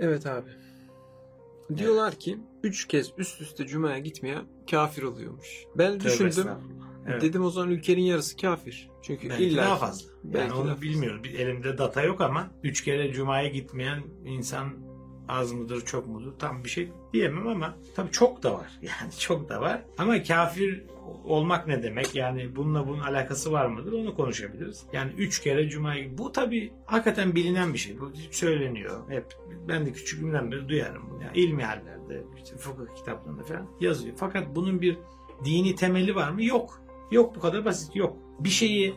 Evet abi. Diyorlar ki üç kez üst üste cumaya gitmeyen kafir oluyormuş. Ben Tövbe düşündüm. Evet. Dedim o zaman ülkenin yarısı kafir. Çünkü Belki illa daha fazla. Yani Belki onu daha fazla. bilmiyorum. Bir elimde data yok ama üç kere cumaya gitmeyen insan az mıdır çok mudur tam bir şey diyemem ama tabii çok da var. Yani çok da var. Ama kafir olmak ne demek? Yani bununla bunun alakası var mıdır? Onu konuşabiliriz. Yani üç kere cumaya bu tabii hakikaten bilinen bir şey. Bu söyleniyor. Hep ben de küçüklüğümden beri duyarım bunu. Yani ilmi hallerde, işte fıkıh kitaplarında falan yazıyor. Fakat bunun bir dini temeli var mı? Yok. Yok bu kadar basit. Yok. Bir şeyi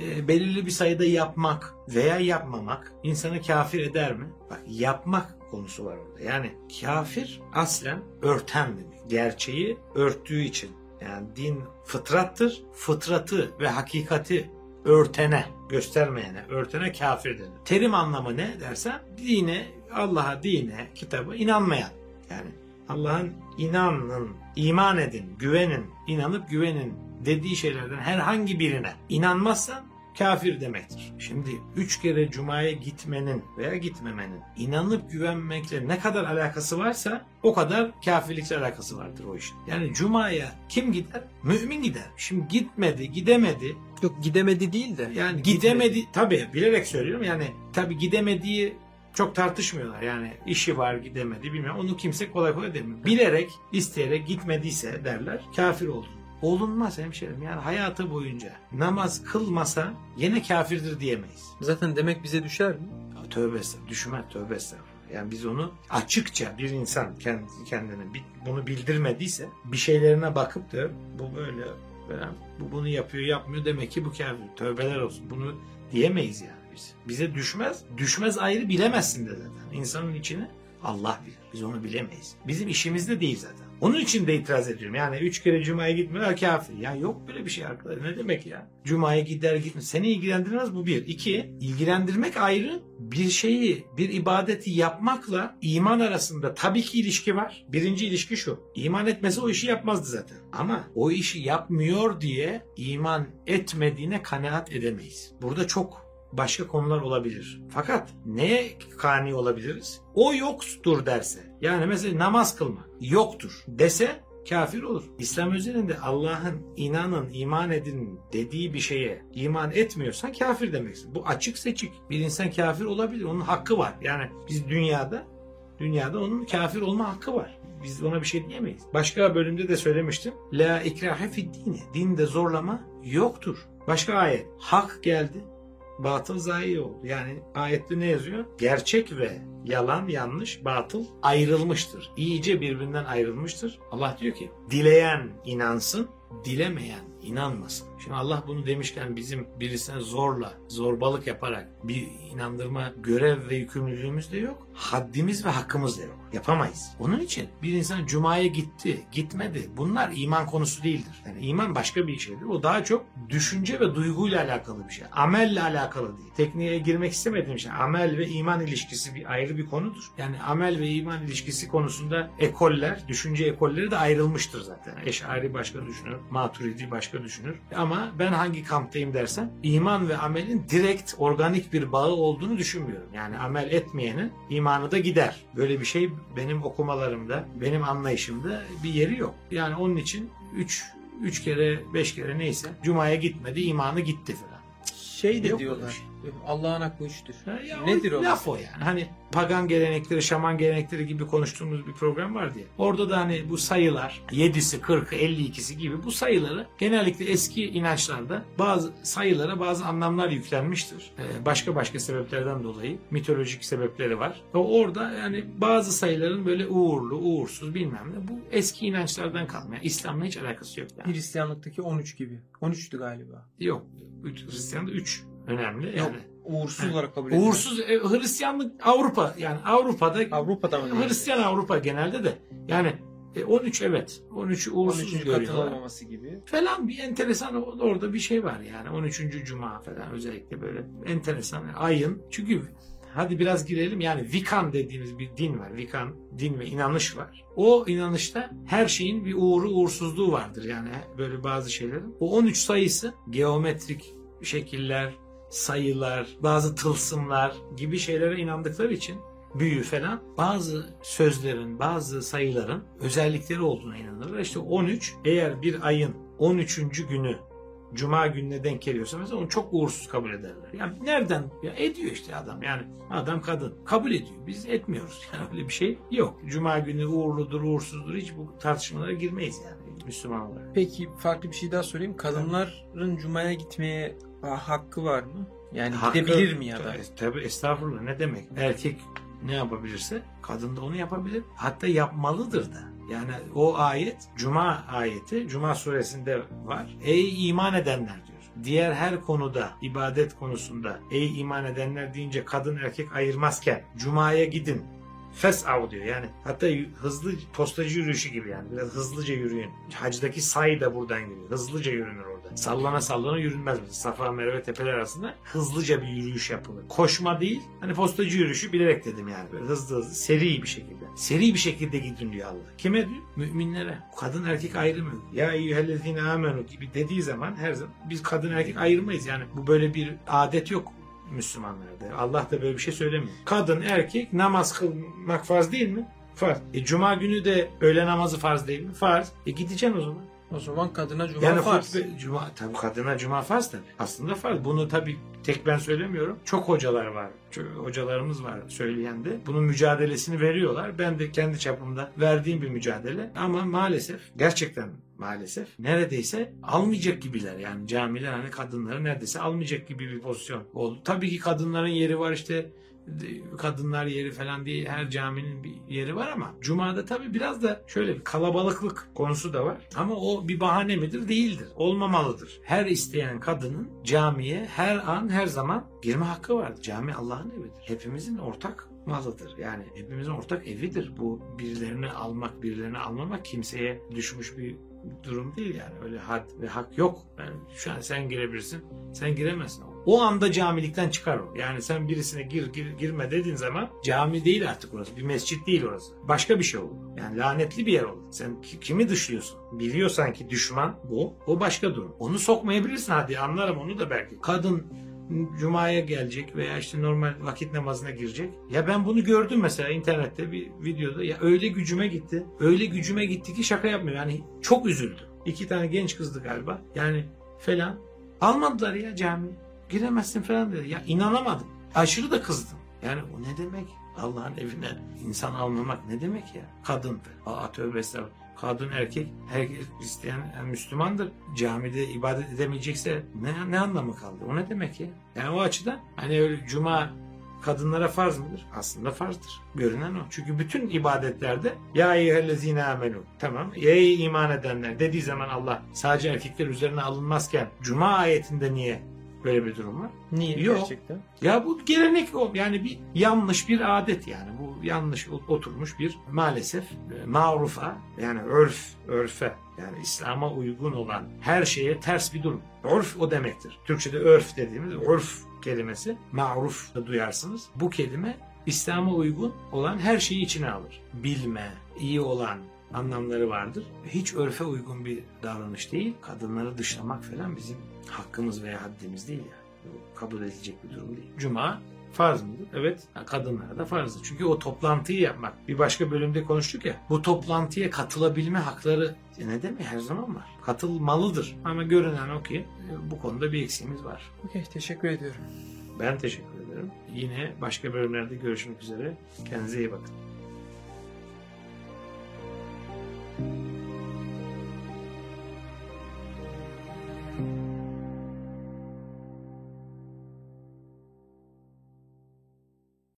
e, belirli bir sayıda yapmak veya yapmamak insanı kafir eder mi? Bak yapmak konusu var orada. Yani kafir aslen örten demek. Gerçeği örttüğü için. Yani din fıtrattır. Fıtratı ve hakikati örtene, göstermeyene, örtene kafir denir. Terim anlamı ne dersen dine, Allah'a, dine, kitaba inanmayan. Yani Allah'ın inanın, iman edin, güvenin, inanıp güvenin dediği şeylerden herhangi birine inanmazsan kafir demektir. Şimdi üç kere cumaya gitmenin veya gitmemenin inanıp güvenmekle ne kadar alakası varsa o kadar kafirlikle alakası vardır o işin. Yani cumaya kim gider? Mümin gider. Şimdi gitmedi, gidemedi. Yok gidemedi değil de. Yani gitmedi. gidemedi tabii bilerek söylüyorum yani tabii gidemediği çok tartışmıyorlar yani işi var gidemedi bilmiyorum onu kimse kolay kolay demiyor. Bilerek isteyerek gitmediyse derler kafir oldu. Olunmaz hemşerim yani hayatı boyunca namaz kılmasa yine kafirdir diyemeyiz. Zaten demek bize düşer mi? Ya Tövbe estağfurullah, düşmez tövbe estağfurullah. Yani biz onu açıkça bir insan kendi kendine bunu bildirmediyse bir şeylerine bakıp da bu böyle falan bu bunu yapıyor yapmıyor demek ki bu kafir. Tövbeler olsun. Bunu diyemeyiz yani biz. Bize düşmez. Düşmez ayrı bilemezsin de zaten. İnsanın içini Allah bilir. Biz onu bilemeyiz. Bizim işimizde değil zaten. Onun için de itiraz ediyorum. Yani üç kere cumaya gitmiyor kafir. Ya yok böyle bir şey arkadaşlar. Ne demek ya? Cumaya gider gitmez. Seni ilgilendirmez bu bir. İki, ilgilendirmek ayrı. Bir şeyi, bir ibadeti yapmakla iman arasında tabii ki ilişki var. Birinci ilişki şu. İman etmese o işi yapmazdı zaten. Ama o işi yapmıyor diye iman etmediğine kanaat edemeyiz. Burada çok başka konular olabilir. Fakat neye kani olabiliriz? O yoktur derse. Yani mesela namaz kılmak yoktur dese kafir olur. İslam üzerinde Allah'ın inanın, iman edin dediği bir şeye iman etmiyorsan kafir demeksin. Bu açık seçik. Bir insan kafir olabilir. Onun hakkı var. Yani biz dünyada dünyada onun kafir olma hakkı var. Biz ona bir şey diyemeyiz. Başka bölümde de söylemiştim. La ikrahe fid dini. Dinde zorlama yoktur. Başka ayet. Hak geldi batıl zayi oldu. Yani ayette ne yazıyor? Gerçek ve yalan, yanlış, batıl ayrılmıştır. İyice birbirinden ayrılmıştır. Allah diyor ki dileyen inansın, dilemeyen inanmasın. Şimdi Allah bunu demişken bizim birisine zorla, zorbalık yaparak bir inandırma görev ve yükümlülüğümüz de yok. Haddimiz ve hakkımız da yok. Yapamayız. Onun için bir insan cumaya gitti, gitmedi. Bunlar iman konusu değildir. Yani iman başka bir şeydir. O daha çok düşünce ve duyguyla alakalı bir şey. Amelle alakalı değil. Tekniğe girmek istemediğim şey. Amel ve iman ilişkisi bir ayrı bir konudur. Yani amel ve iman ilişkisi konusunda ekoller, düşünce ekolleri de ayrılmıştır zaten. Eşari başka düşünür, Maturidi başka düşünür. Ama ben hangi kamptayım dersen iman ve amelin direkt organik bir bağı olduğunu düşünmüyorum. Yani amel etmeyenin imanı da gider. Böyle bir şey benim okumalarımda, benim anlayışımda bir yeri yok. Yani onun için 3 3 kere 5 kere neyse cumaya gitmedi imanı gitti falan. Şey de Yok diyorlar. bir Allah'ın hakkı üçtür. Ha, ya Nedir o? Laf o yani. Hani pagan gelenekleri, şaman gelenekleri gibi konuştuğumuz bir program var diye. Orada da hani bu sayılar 7'si, 40'ı, 52'si gibi bu sayıları genellikle eski inançlarda bazı sayılara bazı anlamlar yüklenmiştir. Ee, başka başka sebeplerden dolayı mitolojik sebepleri var. Ve orada yani bazı sayıların böyle uğurlu, uğursuz bilmem ne bu eski inançlardan kalma. Yani İslam'la hiç alakası yok. Yani. Hristiyanlıktaki 13 gibi. 13'tü galiba. Yok. Hristiyan'da 3 önemli. Yani. Yok. Uğursuz Ha. olarak kabul edilir. Uğursuz e, Hristiyanlık Avrupa yani Avrupa'da Avrupa'da mı? Hristiyan Avrupa genelde de yani e, 13 evet 13'ü uğursuz 13. görüyorlar. gibi. Falan bir enteresan orada bir şey var yani 13. Cuma falan özellikle böyle enteresan ayın çünkü hadi biraz girelim yani Vikan dediğimiz bir din var. Vikan din ve inanış var. O inanışta her şeyin bir uğru uğursuzluğu vardır yani böyle bazı şeylerin. O 13 sayısı geometrik şekiller, sayılar, bazı tılsımlar gibi şeylere inandıkları için büyü falan bazı sözlerin, bazı sayıların özellikleri olduğuna inanırlar. İşte 13 eğer bir ayın 13. günü Cuma gününe denk geliyorsa mesela onu çok uğursuz kabul ederler. Yani nereden? Ya ediyor işte adam. Yani adam kadın. Kabul ediyor. Biz etmiyoruz. Yani öyle bir şey yok. Cuma günü uğurludur, uğursuzdur. Hiç bu tartışmalara girmeyiz yani Müslüman olarak. Peki farklı bir şey daha sorayım. Kadınların cumaya gitmeye hakkı var mı? Yani Hakkı- gidebilir mi ya da? Tabii estağfurullah ne demek? Erkek ne yapabilirse kadın da onu yapabilir. Hatta yapmalıdır da. Yani o ayet Cuma ayeti Cuma suresinde var. Ey iman edenler diyor. Diğer her konuda ibadet konusunda ey iman edenler deyince kadın erkek ayırmazken Cuma'ya gidin. Fes'av diyor yani. Hatta hızlı postacı yürüyüşü gibi yani. Biraz hızlıca yürüyün. Hacdaki say da buradan geliyor. Hızlıca yürünür orada. Sallana sallana yürünmez. Mesela Safa Merve tepeler arasında hızlıca bir yürüyüş yapılır. Koşma değil. Hani postacı yürüyüşü bilerek dedim yani. Böyle hızlı hızlı seri bir şekilde. Seri bir şekilde gidin diyor Allah. Kime diyor? Müminlere. Kadın erkek ayrımı. Ya eyyühellezine amenu gibi dediği zaman her zaman biz kadın erkek ayırmayız. Yani bu böyle bir adet yok. Müslümanlarda. Allah da böyle bir şey söylemiyor. Kadın, erkek namaz kılmak farz değil mi? Farz. E, Cuma günü de öğle namazı farz değil mi? Farz. E gideceksin o zaman. O zaman kadına cuma Yani farz. hutbe, cuma, tabii kadına cuma farz tabii. Aslında farz. Bunu tabii tek ben söylemiyorum. Çok hocalar var. Çok hocalarımız var söyleyen de. Bunun mücadelesini veriyorlar. Ben de kendi çapımda verdiğim bir mücadele. Ama maalesef gerçekten maalesef neredeyse almayacak gibiler. Yani camiler hani kadınları neredeyse almayacak gibi bir pozisyon oldu. Tabii ki kadınların yeri var işte kadınlar yeri falan diye her caminin bir yeri var ama Cuma'da tabii biraz da şöyle bir kalabalıklık konusu da var. Ama o bir bahane midir? Değildir. Olmamalıdır. Her isteyen kadının camiye her an her zaman girme hakkı vardır. Cami Allah'ın evidir. Hepimizin ortak malıdır. Yani hepimizin ortak evidir. Bu birilerini almak, birilerini almamak kimseye düşmüş bir durum değil yani. Öyle had ve hak yok. Yani şu an sen girebilirsin, sen giremezsin. O anda camilikten çıkar o. Yani sen birisine gir, gir girme dediğin zaman cami değil artık orası. Bir mescit değil orası. Başka bir şey olur. Yani lanetli bir yer olur. Sen ki- kimi dışlıyorsun? Biliyorsan ki düşman bu. O başka durum. Onu sokmayabilirsin hadi anlarım onu da belki. Kadın Cuma'ya gelecek veya işte normal vakit namazına girecek. Ya ben bunu gördüm mesela internette bir videoda. Ya öyle gücüme gitti. Öyle gücüme gitti ki şaka yapmıyor. Yani çok üzüldüm. İki tane genç kızdı galiba. Yani falan. Almadılar ya cami. Giremezsin falan dedi. Ya inanamadım. Aşırı da kızdım. Yani o ne demek? Allah'ın evine insan almamak ne demek ya? Kadın. Aa tövbe estağfurullah. Kadın erkek herkes isteyen yani Müslümandır. Camide ibadet edemeyecekse ne, ne anlamı kaldı? O ne demek ya? Yani o açıdan hani öyle cuma kadınlara farz mıdır? Aslında farzdır. Görünen o. Çünkü bütün ibadetlerde ya eyyühellezine amenu. Tamam. Ey iman edenler dediği zaman Allah sadece erkekler üzerine alınmazken cuma ayetinde niye böyle bir durum var? Niye Yok. gerçekten? Ya bu gelenek o. Yani bir yanlış bir adet yani. Bu yanlış oturmuş bir maalesef e, marufa yani örf, örfe yani İslam'a uygun olan her şeye ters bir durum. Örf o demektir. Türkçe'de örf dediğimiz örf kelimesi maruf da duyarsınız. Bu kelime İslam'a uygun olan her şeyi içine alır. Bilme, iyi olan anlamları vardır. Hiç örfe uygun bir davranış değil. Kadınları dışlamak falan bizim hakkımız veya haddimiz değil yani. Bu kabul edilecek bir durum değil. Cuma farz mıdır? Evet. Kadınlara da farzdır. Çünkü o toplantıyı yapmak. Bir başka bölümde konuştuk ya. Bu toplantıya katılabilme hakları e ne demek her zaman var. Katılmalıdır. Ama görünen o ki e, bu konuda bir eksiğimiz var. Okey teşekkür ediyorum. Ben teşekkür ederim. Yine başka bölümlerde görüşmek üzere. Kendinize iyi bakın.